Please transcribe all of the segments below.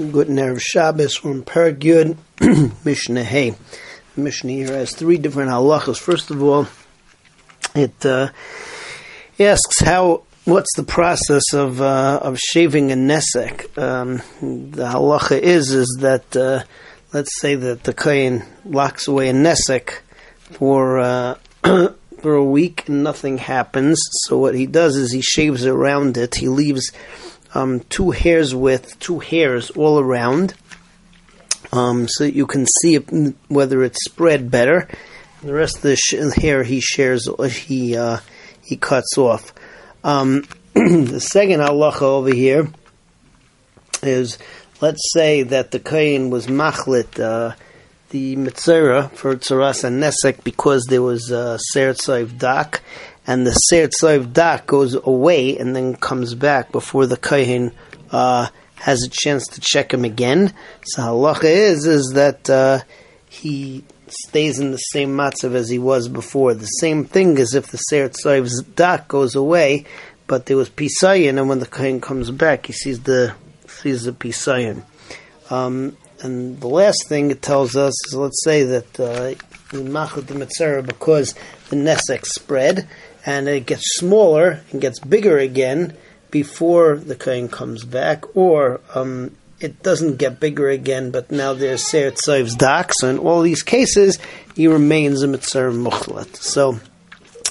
Good Erev Shabbos. We're in Paragud Mishnah Hey. Here has three different halachas. First of all, it uh, asks how what's the process of uh, of shaving a nesek. Um, the halacha is is that uh, let's say that the kohen locks away a nesek for uh, for a week and nothing happens. So what he does is he shaves around it. He leaves um, two hairs with two hairs all around, um, so that you can see whether it's spread better. The rest of the sh- hair he shares, he uh, he cuts off. Um, the second halacha over here is, let's say that the kohen was machlit uh, the mitzvah for tzaras and nesek because there was a uh, dak, and the Seir Tzov Dak goes away and then comes back before the Kohen uh, has a chance to check him again. So halacha is is that uh, he stays in the same matzav as he was before. The same thing as if the Tzov's Dak goes away, but there was Pisayan, and when the Kohen comes back, he sees the sees the Pisayan. Um, and the last thing it tells us is, let's say that uh, machut the mitzvah because the nesek spread, and it gets smaller and gets bigger again before the kohen comes back, or um, it doesn't get bigger again, but now there's Seir Tzov's dak. So in all these cases, he remains a mitzvah muchlat. So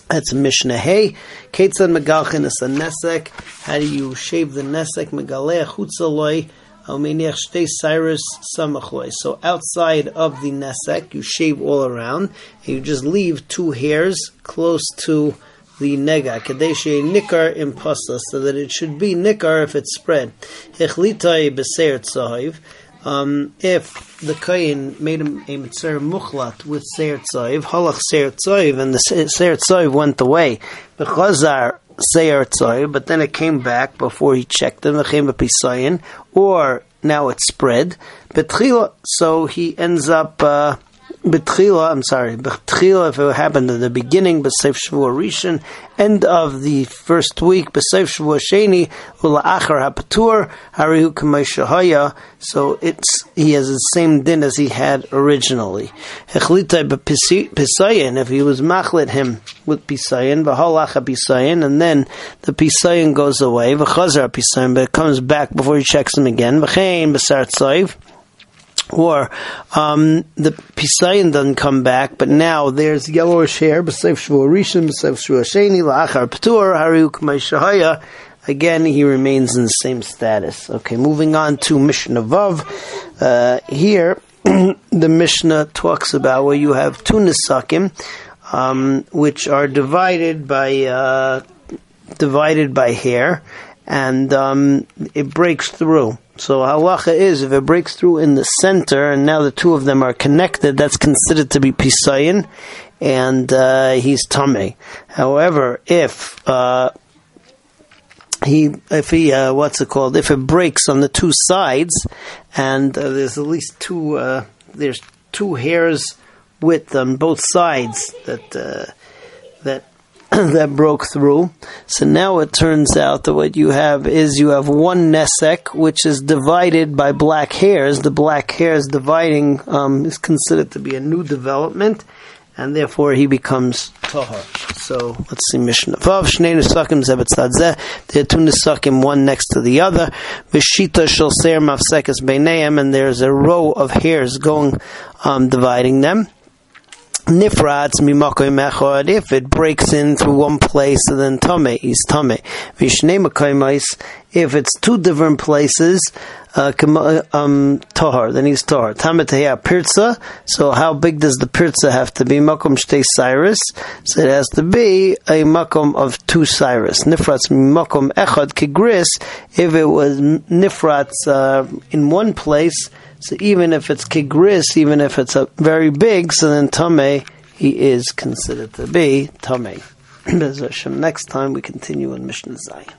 that's Mishnah Hey. Ketzad megalchin is a nesek. How do you shave the nesek? Megaleh chutzaloi. So outside of the nesek, you shave all around, and you just leave two hairs close to the nega, kadeshe nikar imposta, so that it should be nikar if it's spread. Um, if the kohen made him a mitzvah muchlat with seir tzayiv, halach seir tzayiv, and the seir tzayiv went away, bechazar seir tzayiv, but then it came back before he checked them, came a pisayin, or now it's spread, betchila, so he ends up. Uh, Betchila, I'm sorry, Betchila, if it happened at the beginning, B'Seif Shavua Rishon, end of the first week, B'Seif Shavua Sheni, Ula'achar HaPatur, Harihu Kamei Shahaya, so it's, he has the same din as he had originally. Echlita Pisayin, if he was machlit him with Pisayin, V'halacha Pisayin, and then the Pisayin goes away, V'chazar Pisayin, but it comes back before he checks him again, V'chein B'Sar or um, the pisayin doesn't come back, but now there's yellowish hair. B'seif shvur rishon, b'seif shvur sheni, la'achar p'tur. Again, he remains in the same status. Okay, moving on to Mishnah Vav. Uh, here, the Mishnah talks about where you have two nisakim, um, which are divided by uh, divided by hair, and um, it breaks through. So halacha is if it breaks through in the center and now the two of them are connected, that's considered to be pisayin, and uh, he's tame. However, if uh, he if he uh, what's it called? If it breaks on the two sides, and uh, there's at least two uh, there's two hairs width on both sides that uh, that broke through. So now it turns out that what you have is you have one nesek, which is divided by black hairs. The black hairs dividing um, is considered to be a new development, and therefore he becomes tahar. So let's see Mishnah. Vav shnei nesakim zebetzad There are two nesakim, one next to the other. V'shita shel ser beineim, and there's a row of hairs going, um, dividing them nifrats mimakoy mechod if it breaks in through one place then tame is tame. Vishnei if it's two different places uh, um, tahar then he's tahar. Tamataya pirza so how big does the pirza have to be? Makom shtei cyrus. So it has to be a makom of two cyrus. Nifrats mimakom echad kigris. If it was nifrats uh, in one place so even if it's kigris, even if it's a very big, so then tame he is considered to be tame. Next time we continue in Mishnah Zayin.